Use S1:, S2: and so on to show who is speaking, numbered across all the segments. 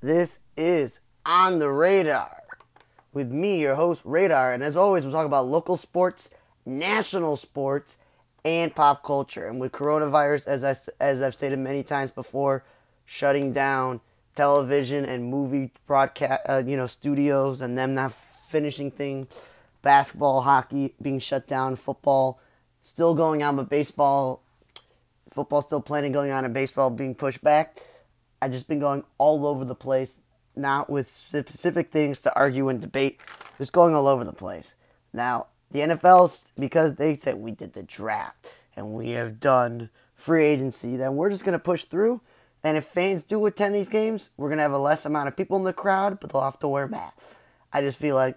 S1: This is On the Radar with me, your host, Radar. And as always, we're talking about local sports, national sports, and pop culture. And with coronavirus, as, I, as I've stated many times before, shutting down television and movie broadcast, uh, you know, studios and them not finishing things, basketball, hockey being shut down, football still going on, but baseball, football still planning going on, and baseball being pushed back. I've just been going all over the place, not with specific things to argue and debate, just going all over the place. Now, the NFL, because they said we did the draft and we have done free agency, then we're just going to push through. And if fans do attend these games, we're going to have a less amount of people in the crowd, but they'll have to wear masks. I just feel like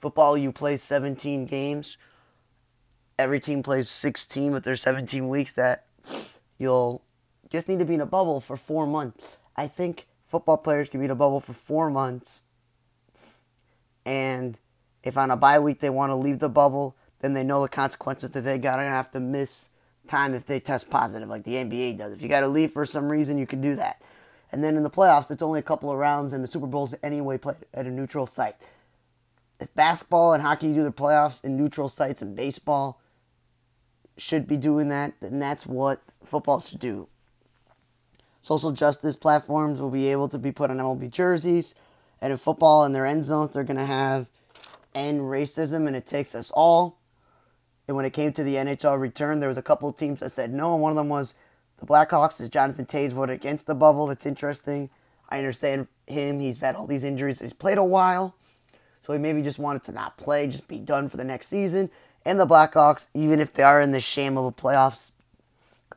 S1: football, you play 17 games. Every team plays 16, but there's 17 weeks that you'll just need to be in a bubble for four months. I think football players can be in a bubble for four months. And if on a bye week they want to leave the bubble, then they know the consequences that they got to have to miss time if they test positive, like the NBA does. If you got to leave for some reason, you can do that. And then in the playoffs, it's only a couple of rounds, and the Super Bowl's anyway played at a neutral site. If basketball and hockey do their playoffs in neutral sites, and baseball should be doing that, then that's what football should do. Social justice platforms will be able to be put on MLB jerseys, and in football in their end zones, they're going to have end racism, and it takes us all. And when it came to the NHL return, there was a couple of teams that said no, and one of them was the Blackhawks. As Jonathan Toews voted against the bubble. That's interesting. I understand him. He's had all these injuries. He's played a while, so he maybe just wanted to not play, just be done for the next season. And the Blackhawks, even if they are in the sham of a playoffs,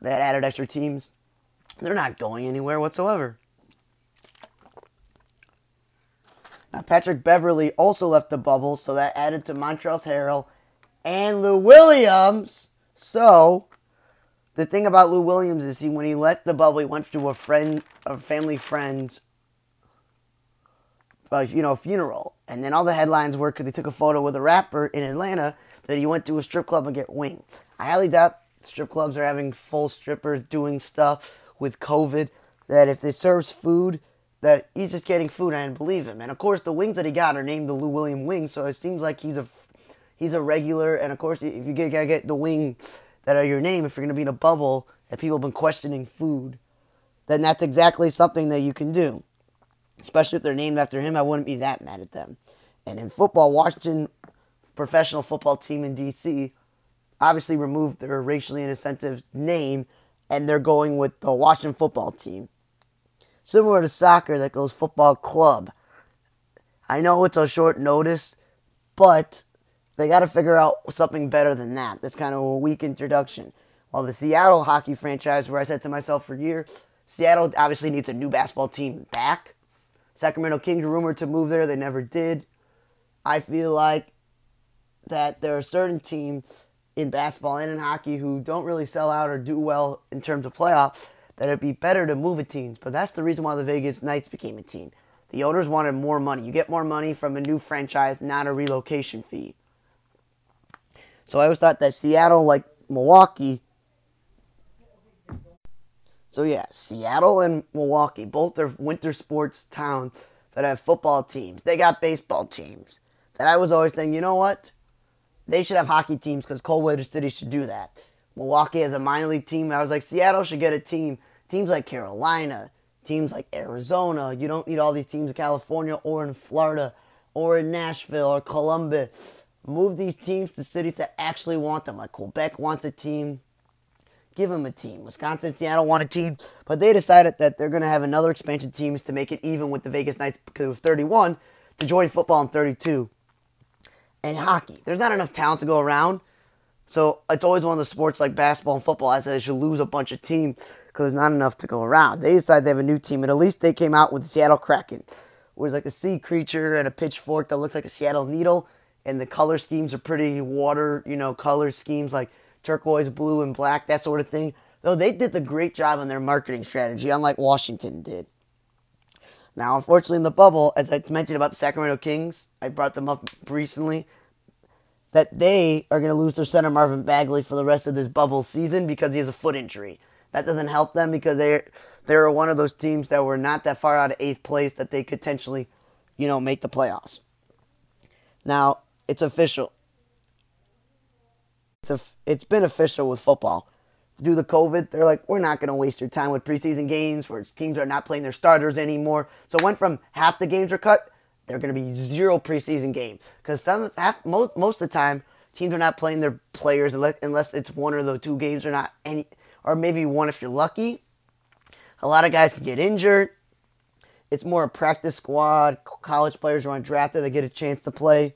S1: that added extra teams, they're not going anywhere whatsoever. Now, Patrick Beverley also left the bubble, so that added to Montrezl Harrell and Lou Williams. So, the thing about Lou Williams is he, when he left the bubble, he went to a friend, a family friend's, uh, you know, funeral, and then all the headlines were because he took a photo with a rapper in Atlanta that he went to a strip club and get winged. I highly doubt strip clubs are having full strippers doing stuff with COVID. That if they serves food, that he's just getting food. I didn't believe him. And of course, the wings that he got are named the Lou William wings, so it seems like he's a he's a regular. And of course, if you get, gotta get the wings that are your name, if you're gonna be in a bubble and people have been questioning food, then that's exactly something that you can do. Especially if they're named after him, I wouldn't be that mad at them. And in football, Washington professional football team in DC obviously removed their racially insensitive name and they're going with the Washington football team. Similar to soccer that goes football club. I know it's a short notice, but they got to figure out something better than that. That's kind of a weak introduction. While the Seattle hockey franchise, where I said to myself for years, Seattle obviously needs a new basketball team back. Sacramento Kings rumored to move there, they never did. I feel like that there are certain teams in basketball and in hockey who don't really sell out or do well in terms of playoffs that it'd be better to move a team. But that's the reason why the Vegas Knights became a team. The owners wanted more money. You get more money from a new franchise, not a relocation fee. So I always thought that Seattle, like Milwaukee, so yeah, Seattle and Milwaukee, both are winter sports towns that have football teams. They got baseball teams. That I was always saying, you know what? They should have hockey teams because cold weather cities should do that. Milwaukee has a minor league team. I was like, Seattle should get a team. Teams like Carolina, teams like Arizona. You don't need all these teams in California or in Florida or in Nashville or Columbus. Move these teams to cities that actually want them. Like Quebec wants a team. Give them a team. Wisconsin, Seattle want a team. But they decided that they're going to have another expansion teams to make it even with the Vegas Knights because it was 31 to join football in 32 and hockey. There's not enough talent to go around. So it's always one of the sports like basketball and football. I said they should lose a bunch of teams because there's not enough to go around. They decided they have a new team, and at least they came out with the Seattle Kraken, where it's like a sea creature and a pitchfork that looks like a Seattle needle, and the color schemes are pretty water, you know, color schemes like turquoise, blue, and black, that sort of thing. Though they did the great job on their marketing strategy, unlike Washington did. Now, unfortunately, in the bubble, as I mentioned about the Sacramento Kings, I brought them up recently, that they are going to lose their center Marvin Bagley for the rest of this bubble season because he has a foot injury. That doesn't help them because they're they were one of those teams that were not that far out of eighth place that they could potentially, you know, make the playoffs. Now it's official. It's a, it's been official with football. Due to the COVID, they're like, we're not going to waste your time with preseason games where teams are not playing their starters anymore. So went from half the games are cut, they're going to be zero preseason games because most most of the time teams are not playing their players unless, unless it's one or the two games or not any or maybe one if you're lucky. A lot of guys can get injured. It's more a practice squad. College players are undrafted; they get a chance to play,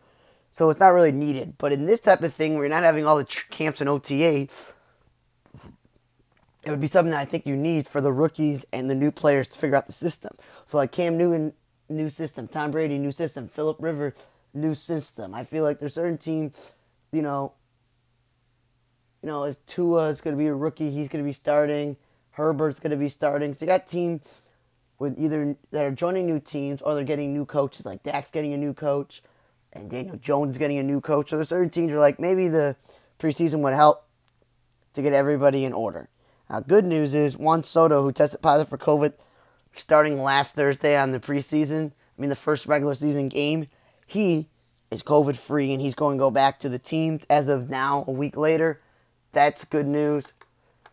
S1: so it's not really needed. But in this type of thing, where you're not having all the tr- camps and OTA, it would be something that I think you need for the rookies and the new players to figure out the system. So like Cam Newton, new system. Tom Brady, new system. Philip Rivers, new system. I feel like there's certain teams, you know, you know, if Tua is going to be a rookie, he's going to be starting. Herbert's going to be starting. So you got teams with either that are joining new teams or they're getting new coaches. Like Dak's getting a new coach, and Daniel Jones getting a new coach. So there's certain teams are like maybe the preseason would help to get everybody in order. Now, good news is Juan Soto, who tested positive for COVID starting last Thursday on the preseason, I mean the first regular season game, he is COVID free and he's going to go back to the team as of now, a week later. That's good news.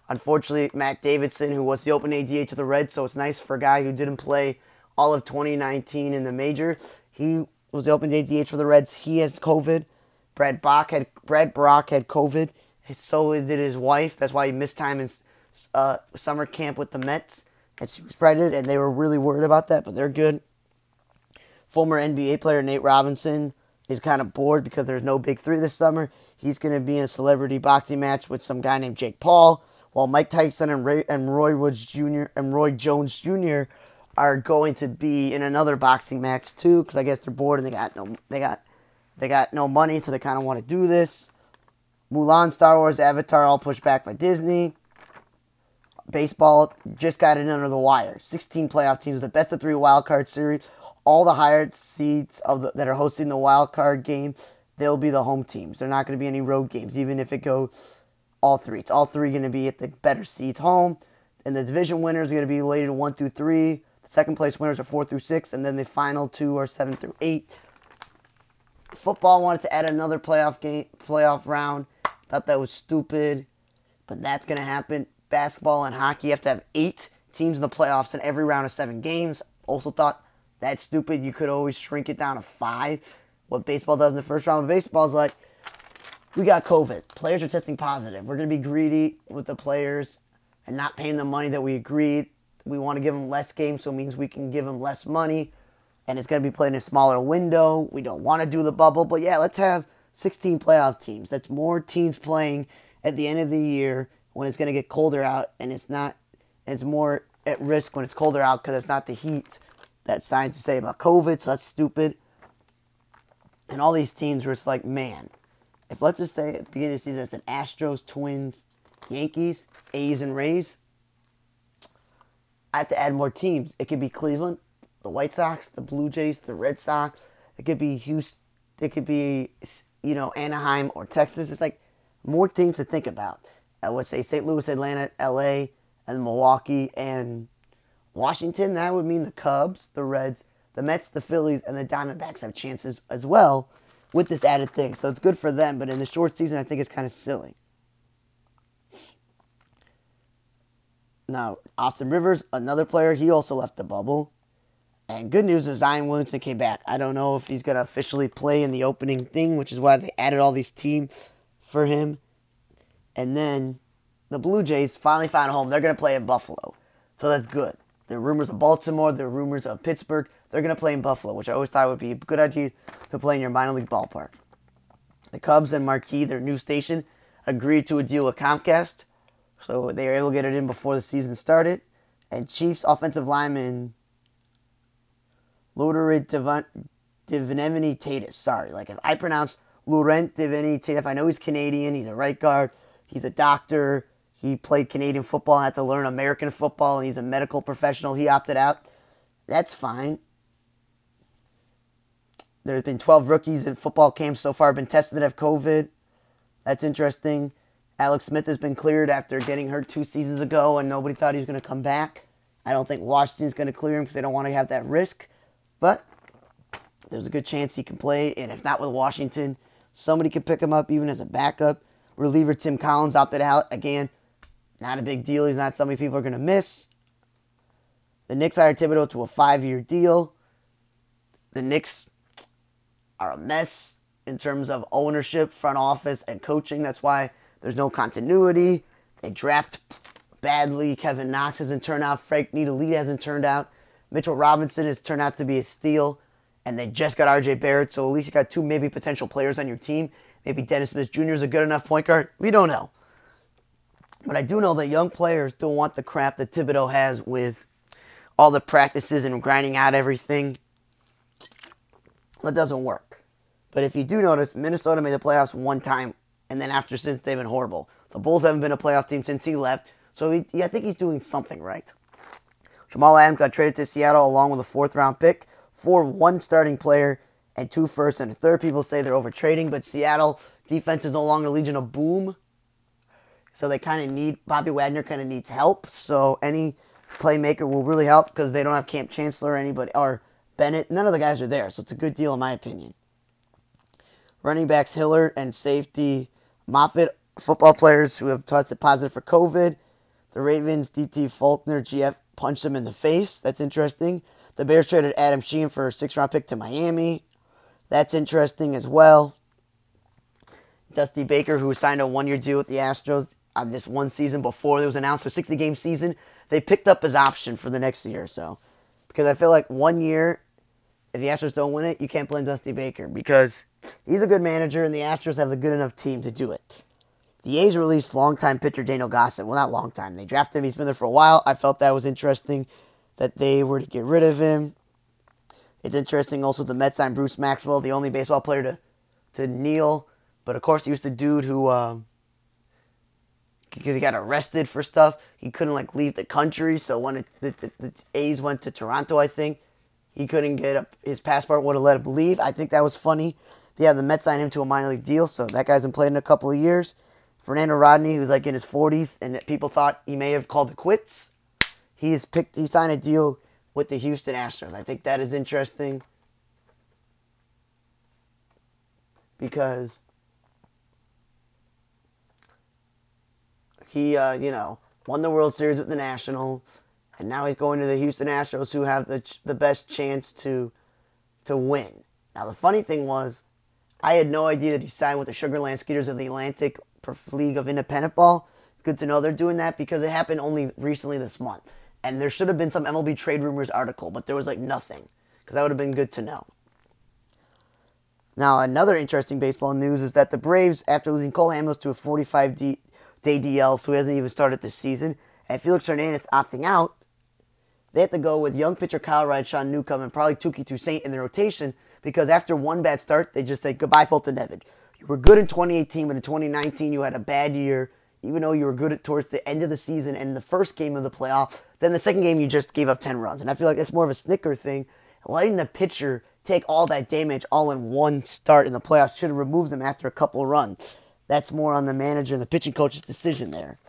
S1: Unfortunately, Matt Davidson, who was the open DH of the Reds, so it's nice for a guy who didn't play all of 2019 in the major. He was the open DH for the Reds. He has COVID. Brad Brach had Brad Brach had COVID. So did his wife. That's why he missed time uh, summer camp with the Mets. And she spread it, and they were really worried about that, but they're good. Former NBA player Nate Robinson is kind of bored because there's no big three this summer. He's going to be in a celebrity boxing match with some guy named Jake Paul, while Mike Tyson and, Ray, and Roy Woods Jr. and Roy Jones Jr. are going to be in another boxing match too, because I guess they're bored and they got no they got they got no money, so they kind of want to do this. Mulan, Star Wars, Avatar, all pushed back by Disney. Baseball just got it under the wire. 16 playoff teams, the best of three wild card series. All the higher seeds of the, that are hosting the wild card game, they'll be the home teams. They're not going to be any road games, even if it goes all three. It's all three going to be at the better seeds home. And the division winners are going to be related one through three. The second place winners are four through six, and then the final two are seven through eight. Football wanted to add another playoff game, playoff round. Thought that was stupid, but that's going to happen basketball and hockey, you have to have eight teams in the playoffs in every round of seven games. Also thought that's stupid. You could always shrink it down to five. What baseball does in the first round of baseball is like, we got COVID. Players are testing positive. We're going to be greedy with the players and not paying the money that we agreed. We want to give them less games, so it means we can give them less money. And it's going to be played in a smaller window. We don't want to do the bubble, but yeah, let's have 16 playoff teams. That's more teams playing at the end of the year when it's going to get colder out and it's not it's more at risk when it's colder out because it's not the heat that scientists say about COVID, so that's stupid. And all these teams were it's like, man, if let's just say at the beginning of the season it's an Astros, Twins, Yankees, A's, and Rays, I have to add more teams. It could be Cleveland, the White Sox, the Blue Jays, the Red Sox. It could be Houston. It could be, you know, Anaheim or Texas. It's like more teams to think about. I would say St. Louis, Atlanta, LA, and Milwaukee and Washington. That would mean the Cubs, the Reds, the Mets, the Phillies, and the Diamondbacks have chances as well with this added thing. So it's good for them, but in the short season, I think it's kind of silly. Now, Austin Rivers, another player, he also left the bubble. And good news is Zion Williamson came back. I don't know if he's going to officially play in the opening thing, which is why they added all these teams for him. And then the Blue Jays finally found a home. They're going to play in Buffalo. So that's good. There are rumors of Baltimore. There are rumors of Pittsburgh. They're going to play in Buffalo, which I always thought would be a good idea to play in your minor league ballpark. The Cubs and Marquee, their new station, agreed to a deal with Comcast. So they were able to get it in before the season started. And Chiefs offensive lineman Laurent Deveneveny Tatis. Sorry, like if I pronounce Laurent Deveneveny Tatis, I know he's Canadian. He's a right guard. He's a doctor. He played Canadian football had to learn American football, and he's a medical professional. He opted out. That's fine. There have been 12 rookies in football camps so far been tested that have COVID. That's interesting. Alex Smith has been cleared after getting hurt two seasons ago, and nobody thought he was going to come back. I don't think Washington's going to clear him because they don't want to have that risk. But there's a good chance he can play. And if not with Washington, somebody could pick him up even as a backup. Reliever Tim Collins opted out. Again, not a big deal. He's not somebody people are going to miss. The Knicks hired Thibodeau to a five year deal. The Knicks are a mess in terms of ownership, front office, and coaching. That's why there's no continuity. They draft badly. Kevin Knox hasn't turned out. Frank Ntilikina hasn't turned out. Mitchell Robinson has turned out to be a steal. And they just got RJ Barrett, so at least you got two maybe potential players on your team. Maybe Dennis Smith Jr. is a good enough point guard. We don't know. But I do know that young players don't want the crap that Thibodeau has with all the practices and grinding out everything. That doesn't work. But if you do notice, Minnesota made the playoffs one time, and then after since they've been horrible. The Bulls haven't been a playoff team since he left, so he, yeah, I think he's doing something right. Jamal Adams got traded to Seattle along with a fourth round pick for one starting player and two first and a third. People say they're over trading, but Seattle defense is no longer Legion of Boom. So they kind of need Bobby Wagner kind of needs help. So any playmaker will really help because they don't have Kam Chancellor or anybody or Bennett. None of the guys are there, so it's a good deal in my opinion. Running backs Hiller and safety Moffitt, football players who have tested positive for COVID. The Ravens DT Faulkner GF punched him in the face. That's interesting. The Bears traded Adam Shaheen for a six round pick to Miami. That's interesting as well. Dusty Baker, who signed a one year deal with the Astros on this one season before it was announced, a 60 game season, they picked up his option for the next year or so. Because I feel like one year, if the Astros don't win it, you can't blame Dusty Baker because he's a good manager and the Astros have a good enough team to do it. The A's released longtime pitcher Daniel Gossett. Well, not long time. They drafted him. He's been there for a while. I felt that was interesting that they were to get rid of him. It's interesting also the Mets signed Bruce Maxwell, the only baseball player to, to kneel. But of course, he was the dude who, um, because he got arrested for stuff, he couldn't like leave the country. So when it, the, the, the A's went to Toronto, I think he couldn't get up. His passport would have let him leave. I think that was funny. Yeah, the Mets signed him to a minor league deal, so that guy's been playing in a couple of years. Fernando Rodney, who's like in his 40s, and people thought he may have called it quits. He's picked. He signed a deal with the Houston Astros. I think that is interesting because he, uh, you know, won the World Series with the Nationals, and now he's going to the Houston Astros, who have the the best chance to to win. Now the funny thing was, I had no idea that he signed with the Sugarland Skeeters of the Atlantic League of Independent Ball. It's good to know they're doing that because it happened only recently this month. And there should have been some MLB trade rumors article, but there was like nothing. Because that would have been good to know. Now, another interesting baseball news is that the Braves, after losing Cole Hamels to a 45 day DL, so he hasn't even started this season, and Felix Hernandez opting out, they have to go with young pitcher Kyle Wright, Sean Newcomb, and probably Touki Toussaint in the rotation because after one bad start, they just say goodbye, Foltynewicz. You were good in 2018, but in 2019 you had a bad year even though you were good towards the end of the season and the first game of the playoff, then the second game you just gave up 10 runs. And I feel like that's more of a Snitker thing. Letting the pitcher take all that damage all in one start in the playoffs should have removed them after a couple runs. That's more on the manager and the pitching coach's decision there.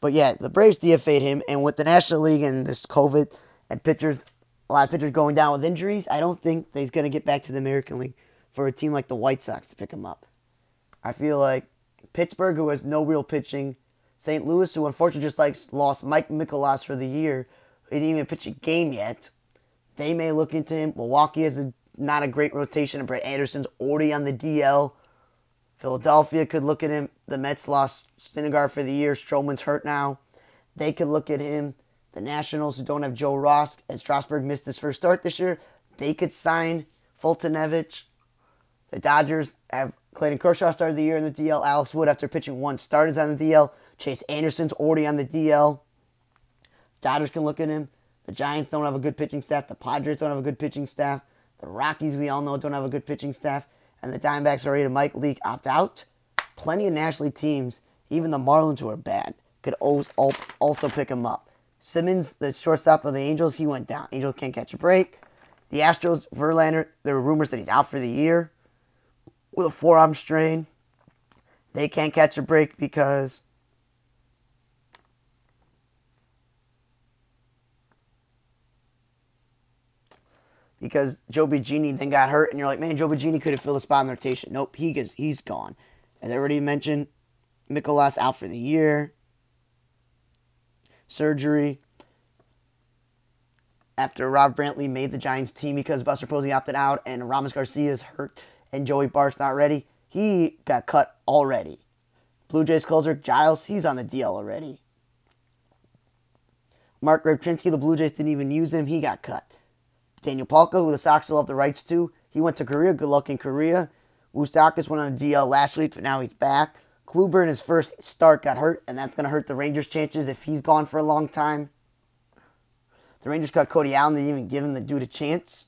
S1: But yeah, the Braves DFA'd him, and with the National League and this COVID and pitchers, a lot of pitchers going down with injuries, I don't think he's going to get back to the American League for a team like the White Sox to pick him up. I feel like Pittsburgh, who has no real pitching. St. Louis, who unfortunately just like lost Mike Mikolas for the year, he didn't even pitch a game yet. They may look into him. Milwaukee has a, not a great rotation, and Brett Anderson's already on the DL. Philadelphia could look at him. The Mets lost Syndergaard for the year. Stroman's hurt now. They could look at him. The Nationals, who don't have Joe Ross, and Strasburg missed his first start this year, they could sign Foltynewicz. The Dodgers have Clayton Kershaw started the year in the DL. Alex Wood, after pitching one start, is on the DL. Chase Anderson's already on the DL. Dodgers can look at him. The Giants don't have a good pitching staff. The Padres don't have a good pitching staff. The Rockies, we all know, don't have a good pitching staff. And the Diamondbacks are ready to Mike Leake opt out. Plenty of National League teams, even the Marlins, who are bad, could also pick him up. Simmons, the shortstop of the Angels, he went down. Angels can't catch a break. The Astros, Verlander, there were rumors that he's out for the year with a forearm strain. They can't catch a break because because Joe Biagini then got hurt, and you're like, man, Joe Biagini could have filled a spot in the rotation. Nope, he gets, he's gone. As I already mentioned, Mikolas out for the year. Surgery. After Rob Brantley made the Giants team because Buster Posey opted out and Ramos Garcia is hurt and Joey Bart's not ready, he got cut already. Blue Jays closer Giles, he's on the DL already. Mark Rzepczynski, the Blue Jays didn't even use him, he got cut. Daniel Palka, who the Sox still have the rights to, he went to Korea. Good luck in Korea. Moustakas went on the DL last week, but now he's back. Kluber in his first start got hurt, and that's going to hurt the Rangers' chances if he's gone for a long time. The Rangers cut Cody Allen. They didn't even give him the dude a chance.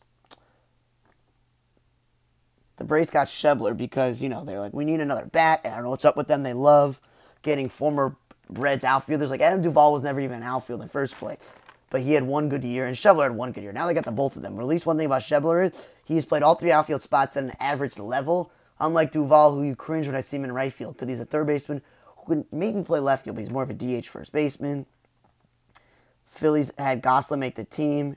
S1: The Braves got Schebler because, you know, they're like, we need another bat. I don't know what's up with them. They love getting former Reds outfielders. Like Adam Duvall was never even an outfield in first place. But he had one good year, and Schebler had one good year. Now they got the both of them. But at least one thing about Schebler is he's played all three outfield spots at an average level, unlike Duvall, who you cringe when I see him in right field because he's a third baseman who can make maybe play left field, but he's more of a DH first baseman. Phillies had Gonsolin make the team.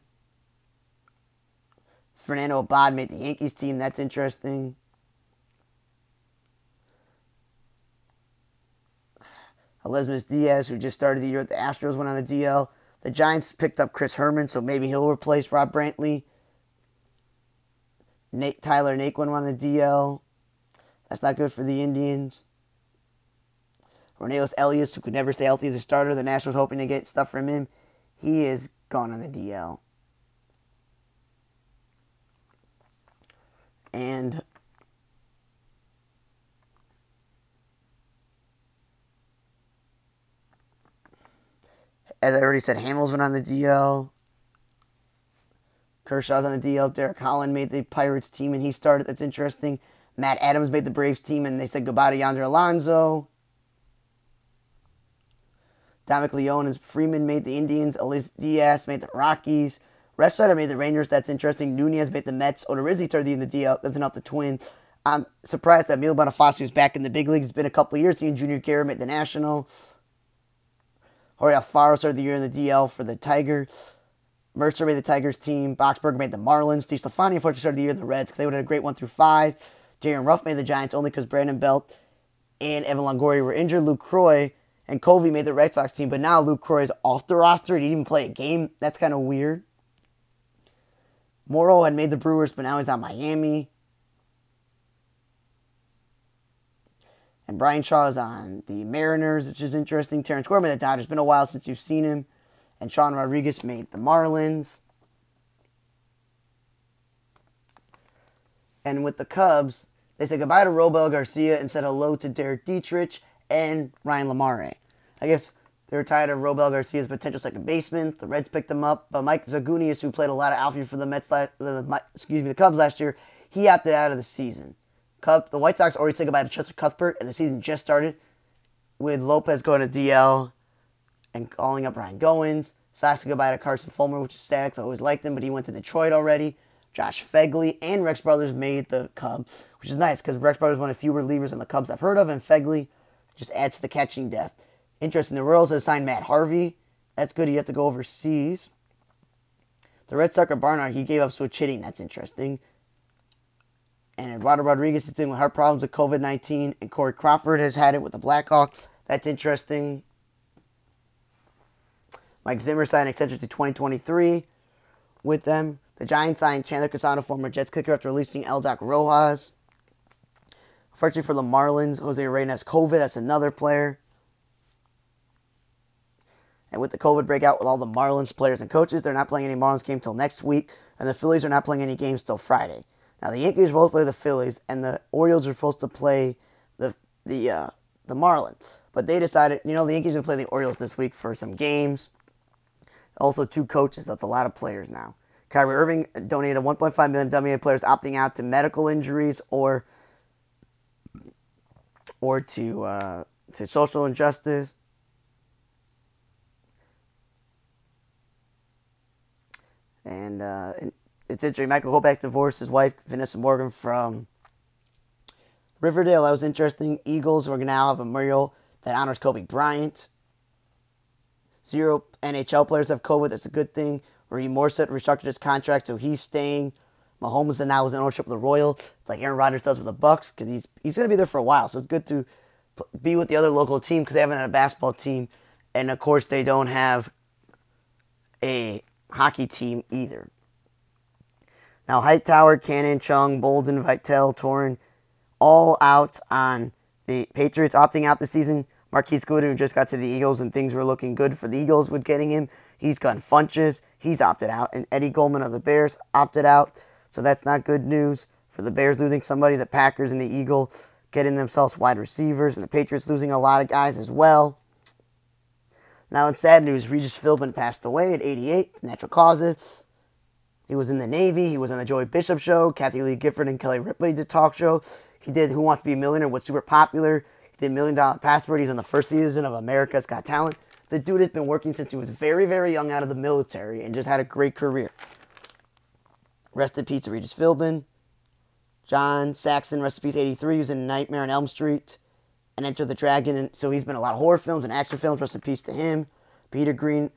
S1: Fernando Abad made the Yankees team. That's interesting. Aledmys Diaz, who just started the year at the Astros, went on the DL. The Giants picked up Chris Herman, so maybe he'll replace Rob Brantley. Nate, Tyler Naquin on the DL. That's not good for the Indians. Cornelius Elias, who could never stay healthy as a starter, the Nationals hoping to get stuff from him. He is gone on the DL. And as I already said, Hamels went on the DL. Kershaw's on the DL. Derek Holland made the Pirates team and he started. That's interesting. Matt Adams made the Braves team and they said goodbye to Yonder Alonso. Dominic Leone and Freeman made the Indians. Elias Diaz made the Rockies. Refsnyder made the Rangers. That's interesting. Nunez made the Mets. Odorizzi started in the DL. That's enough the Twins. I'm surprised that Mil Bonifacio is back in the big leagues. It's been a couple years. Seeing Junior Guerra made the National. Jorge Alfaro started the year in the DL for the Tigers. Mercer made the Tigers team. Boxberger made the Marlins. Steve Stefani, unfortunately, started the year in the Reds because they would have had a great one through five. Darin Ruf made the Giants only because Brandon Belt and Evan Longoria were injured. Luke Croy and Covey made the Red Sox team, but now Luke Croy is off the roster. He didn't even play a game. That's kind of weird. Morrow had made the Brewers, but now he's on Miami. And Bryan Shaw is on the Mariners, which is interesting. Terrence Gore made the Dodgers. It's been a while since you've seen him. And Sean Rodriguez made the Marlins. And with the Cubs, they said goodbye to Robel Garcia and said hello to Derek Dietrich and Ryan LaMarre. I guess they were tired of Robel Garcia's potential second baseman. The Reds picked him up, but Mike Zagunis, who played a lot of outfield for the Mets, excuse me, the Cubs last year, he opted out of the season. Cup, the White Sox already said goodbye to Cheslor Cuthbert, and the season just started with Lopez going to DL and calling up Ryan Goins. Sox said goodbye to Carson Fulmer, which is sad I always liked him, but he went to Detroit already. Josh Phegley and Rex Brothers made the Cubs, which is nice because Rex Brothers one of the few relievers in the Cubs I've heard of, and Phegley just adds to the catching depth. Interesting, the Royals have signed Matt Harvey. That's good. You have to go overseas. The Red Sox Barnard, he gave up switch hitting. That's interesting. And Eduardo Rodriguez is dealing with heart problems with COVID 19. And Corey Crawford has had it with the Blackhawks. That's interesting. Mike Zimmer signed an extension to 2023 with them. The Giants signed Chandler Casano, former Jets kicker, after releasing Eldoc Rojas. Unfortunately for the Marlins, Jose Reyna has COVID. That's another player. And with the COVID breakout with all the Marlins players and coaches, they're not playing any Marlins game till next week. And the Phillies are not playing any games till Friday. Now the Yankees will play the Phillies, and the Orioles are supposed to play the the uh, the Marlins. But they decided, you know, the Yankees will play the Orioles this week for some games. Also, two coaches. That's a lot of players now. Kyrie Irving donated 1.5 million WNBA players opting out to medical injuries or or to uh, to social injustice. And uh, it's interesting. Michael Kopech divorced his wife, Vanessa Morgan, from Riverdale. That was interesting. Eagles are now have a memorial that honors Kobe Bryant. Zero NHL players have COVID. That's a good thing. Raheem Mostert restructured his contract, so he's staying. Mahomes and now is in ownership of the Royals, like Aaron Rodgers does with the Bucks, because he's he's going to be there for a while. So it's good to be with the other local team because they haven't had a basketball team, and of course they don't have a hockey team either. Now Hightower, Cannon, Chung, Bolden, Vitale, Torin, all out on the Patriots opting out this season. Marquise Goodwin just got to the Eagles and things were looking good for the Eagles with getting him. He's gone Funches. He's opted out. And Eddie Goldman of the Bears opted out. So that's not good news for the Bears losing somebody. The Packers and the Eagles getting themselves wide receivers. And the Patriots losing a lot of guys as well. Now in sad news, Regis Philbin passed away at 88, natural causes. He was in the Navy. He was on the Joey Bishop show. Kathie Lee Gifford and Kelly Ripley did talk show. He did Who Wants to Be a Millionaire, was super popular. He did Million Dollar Passport. He's on the first season of America's Got Talent. The dude has been working since he was very, very young out of the military and just had a great career. Rest in peace, Regis Philbin. John Saxon, rest in peace, 83, who's in Nightmare on Elm Street and Enter the Dragon. And so he's been a lot of horror films and action films. Rest in peace to him. Peter Green,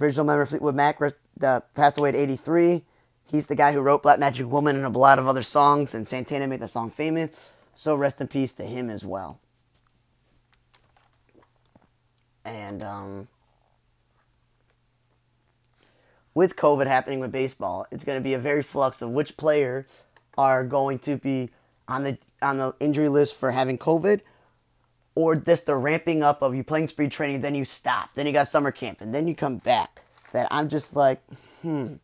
S1: original member of Fleetwood Mac, rest, uh, passed away at 83. He's the guy who wrote Black Magic Woman and a lot of other songs, and Santana made the song famous. So rest in peace to him as well. And um, with COVID happening with baseball, it's going to be a very flux of which players are going to be on the on the injury list for having COVID, or just the ramping up of you playing speed training, then you stop, then you got summer camp, and then you come back. That I'm just like, hmm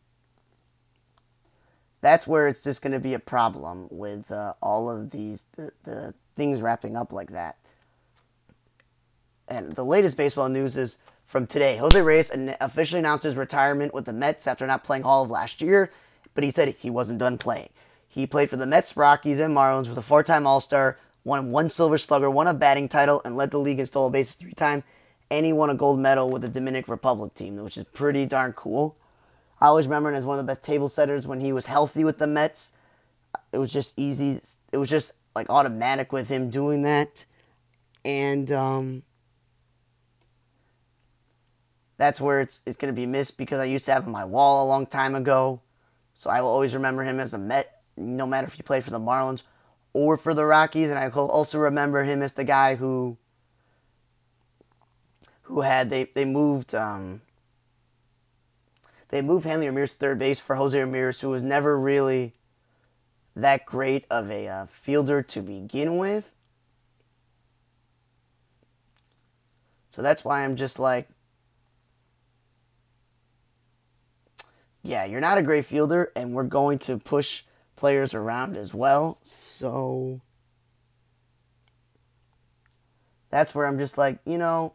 S1: that's where it's just going to be a problem with uh, all of these the, the things wrapping up like that. And the latest baseball news is from today. Jose Reyes officially announced his retirement with the Mets after not playing all of last year, but he said he wasn't done playing. He played for the Mets, Rockies, and Marlins with a four-time All-Star, won one Silver Slugger, won a batting title, and led the league in stolen bases three times. And he won a gold medal with the Dominican Republic team, which is pretty darn cool. I always remember him as one of the best table setters when he was healthy with the Mets. It was just easy. It was just like automatic with him doing that. And um, that's where it's it's going to be missed because I used to have him on my wall a long time ago. So I will always remember him as a Met, no matter if he played for the Marlins or for the Rockies. And I will also remember him as the guy who who had they they moved um, they moved Hanley Ramirez to third base for Jose Ramirez, who was never really that great of a uh, fielder to begin with. So that's why I'm just like, yeah, you're not a great fielder, and we're going to push players around as well. So that's where I'm just like, you know,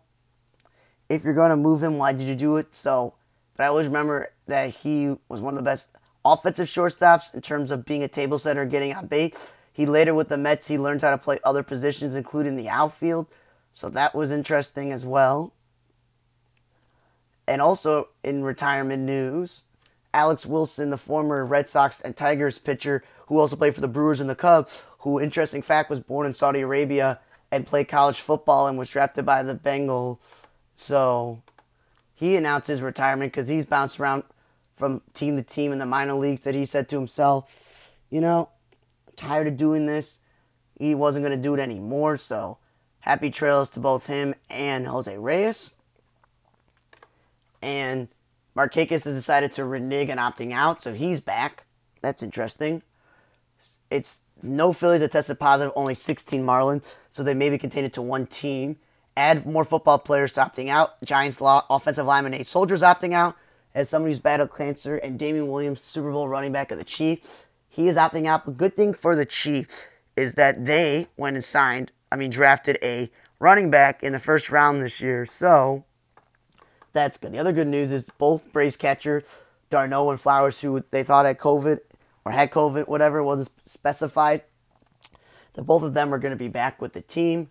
S1: if you're going to move him, why did you do it? So but I always remember that he was one of the best offensive shortstops in terms of being a table setter, getting on base. He later with the Mets, he learned how to play other positions, including the outfield. So that was interesting as well. And also in retirement news, Alex Wilson, the former Red Sox and Tigers pitcher, who also played for the Brewers and the Cubs, who, interesting fact, was born in Saudi Arabia and played college football and was drafted by the Bengals. So he announced his retirement because he's bounced around from team to team in the minor leagues that he said to himself, you know, I'm tired of doing this. He wasn't going to do it anymore. So happy trails to both him and Jose Reyes. And Markakis has decided to renege and opting out, so he's back. That's interesting. It's no Phillies that tested positive, only 16 Marlins, so they maybe contain it to one team add more football players opting out. Giants law, offensive lineman Nate Solder's opting out as somebody who's battled cancer, and Damien Williams, Super Bowl running back of the Chiefs, he is opting out. But good thing for the Chiefs is that they went and signed, I mean, drafted a running back in the first round this year. So that's good. The other good news is both Braves catchers, d'Arnaud and Flowers, who they thought had COVID or had COVID, whatever wasn't specified, that both of them are going to be back with the team.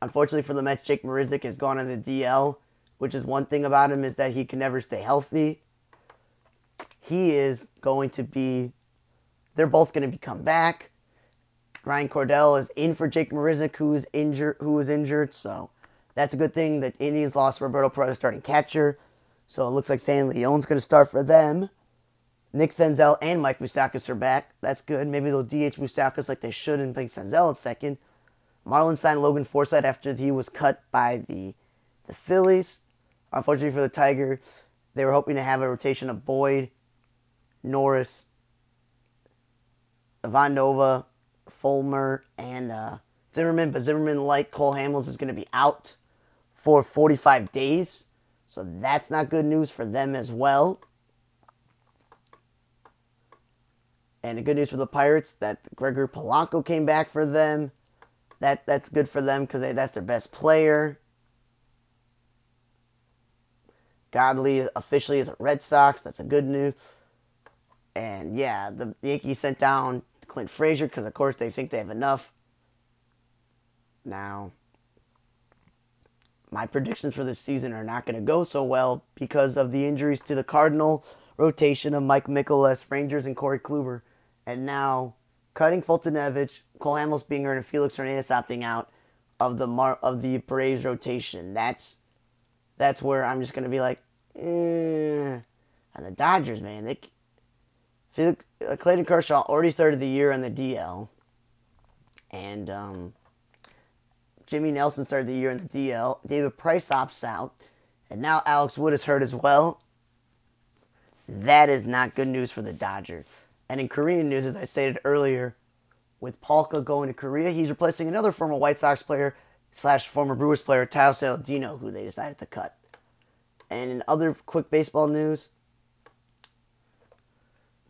S1: Unfortunately for the Mets, Jake Marisnick has gone on the DL, which is one thing about him is that he can never stay healthy. He is going to be. They're both going to be come back. Ryan Cordell is in for Jake Marisnick, who is injured. Who was injured, so that's a good thing. The Indians lost Roberto Perez, starting catcher, so it looks like Sandy Leon's going to start for them. Nick Senzel and Mike Moustakas are back. That's good. Maybe they'll DH Moustakas like they should and bring Senzel at second. Marlins signed Logan Forsythe after he was cut by the the Phillies. Unfortunately for the Tigers, they were hoping to have a rotation of Boyd, Norris, Ivan Nova, Fulmer, and uh, Zimmerman. But Zimmerman, like Cole Hamels, is going to be out for 45 days. So that's not good news for them as well. And the good news for the Pirates that Gregory Polanco came back for them. That that's good for them because that's their best player. Godley officially is a Red Sox. That's a good news. And yeah, the Yankees sent down Clint Frazier because of course they think they have enough. Now, my predictions for this season are not going to go so well because of the injuries to the Cardinal rotation of Mike Mikolas, Rangers, and Corey Kluber. And now cutting Foltynewicz, Cole Hamels being hurt, and Felix Hernandez opting out of the Mar- of the Braves rotation. That's that's where I'm just gonna be like, eh. and the Dodgers, man, they Felix, uh, Clayton Kershaw already started the year on the DL, and um, Jimmy Nelson started the year in the DL. David Price opts out, and now Alex Wood is hurt as well. That is not good news for the Dodgers. And in Korean news, as I stated earlier, with Palka going to Korea, he's replacing another former White Sox player slash former Brewers player, Tao Saladino, who they decided to cut. And in other quick baseball news,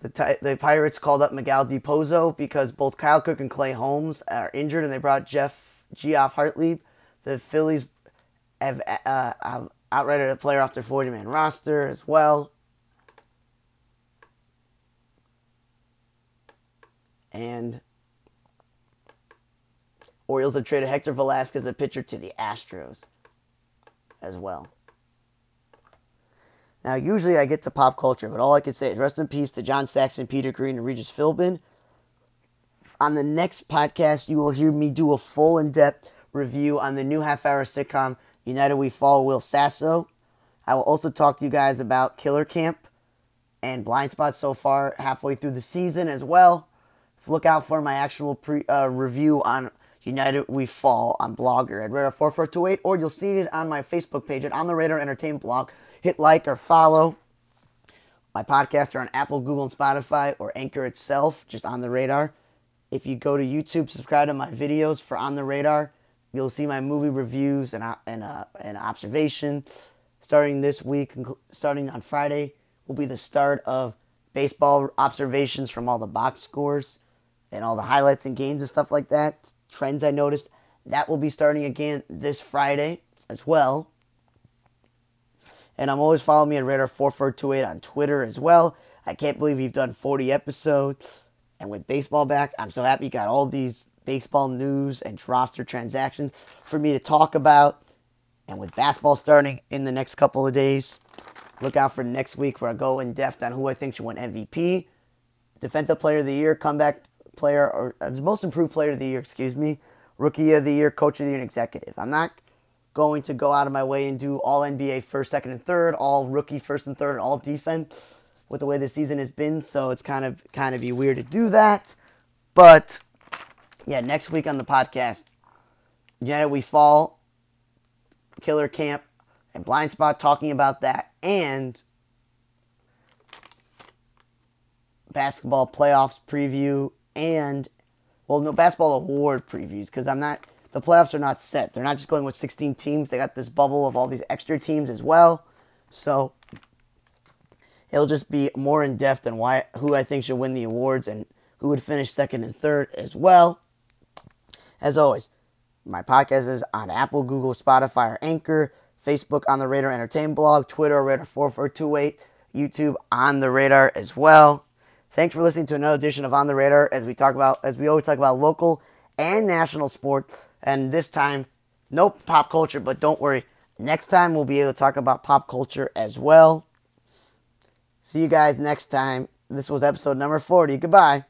S1: the, the Pirates called up Miguel Dipozo because both Kyle Cook and Clay Holmes are injured, and they brought Jeff Geoff Hartlieb. The Phillies have, uh, have outrighted a player off their 40-man roster as well. And Orioles have traded Hector Velazquez, the pitcher, to the Astros as well. Now, usually I get to pop culture, but all I can say is rest in peace to John Saxon, Peter Green, and Regis Philbin. On the next podcast, you will hear me do a full in depth review on the new half hour sitcom, United We Fall, Will Sasso. I will also talk to you guys about Killer Camp and Blind Spot so far, halfway through the season as well. Look out for my actual pre, uh, review on United We Fall on Blogger at Radar 4428, or you'll see it on my Facebook page at On the Radar Entertainment Blog. Hit like or follow. My podcasts are on Apple, Google, and Spotify, or Anchor itself, just on the radar. If you go to YouTube, subscribe to my videos for On the Radar. You'll see my movie reviews and and uh, and observations. Starting this week, starting on Friday, will be the start of baseball observations from all the box scores and all the highlights and games and stuff like that. Trends I noticed. That will be starting again this Friday as well. And I'm always following me at Radar4428 on Twitter as well. I can't believe we've done 40 episodes. And with baseball back, I'm so happy you got all these baseball news and roster transactions for me to talk about. And with basketball starting in the next couple of days, look out for next week where I go in depth on who I think should win MVP, Defensive Player of the Year, Comeback Player, or uh, Most Improved Player of the Year, excuse me, Rookie of the Year, Coach of the Year, and Executive. I'm not going to go out of my way and do all NBA first, second, and third, all rookie first and third, and all defense with the way the season has been. So it's kind of kind of be weird to do that. But yeah, next week on the podcast, United We Fall, Killer Camp, and Blind Spot talking about that and basketball playoffs preview and well no basketball award previews because I'm not the playoffs are not set. They're not just going with 16 teams. They got this bubble of all these extra teams as well. So it'll just be more in depth on why who I think should win the awards and who would finish second and third as well. As always, my podcast is on Apple, Google, Spotify, or Anchor, Facebook on the Radar Entertainment blog, Twitter Radar 4428, YouTube on the Radar as well. Thanks for listening to another edition of On the Radar as we talk about as we always talk about local and national sports. And this time, no pop culture, but don't worry. Next time, we'll be able to talk about pop culture as well. See you guys next time. This was episode number 40. Goodbye.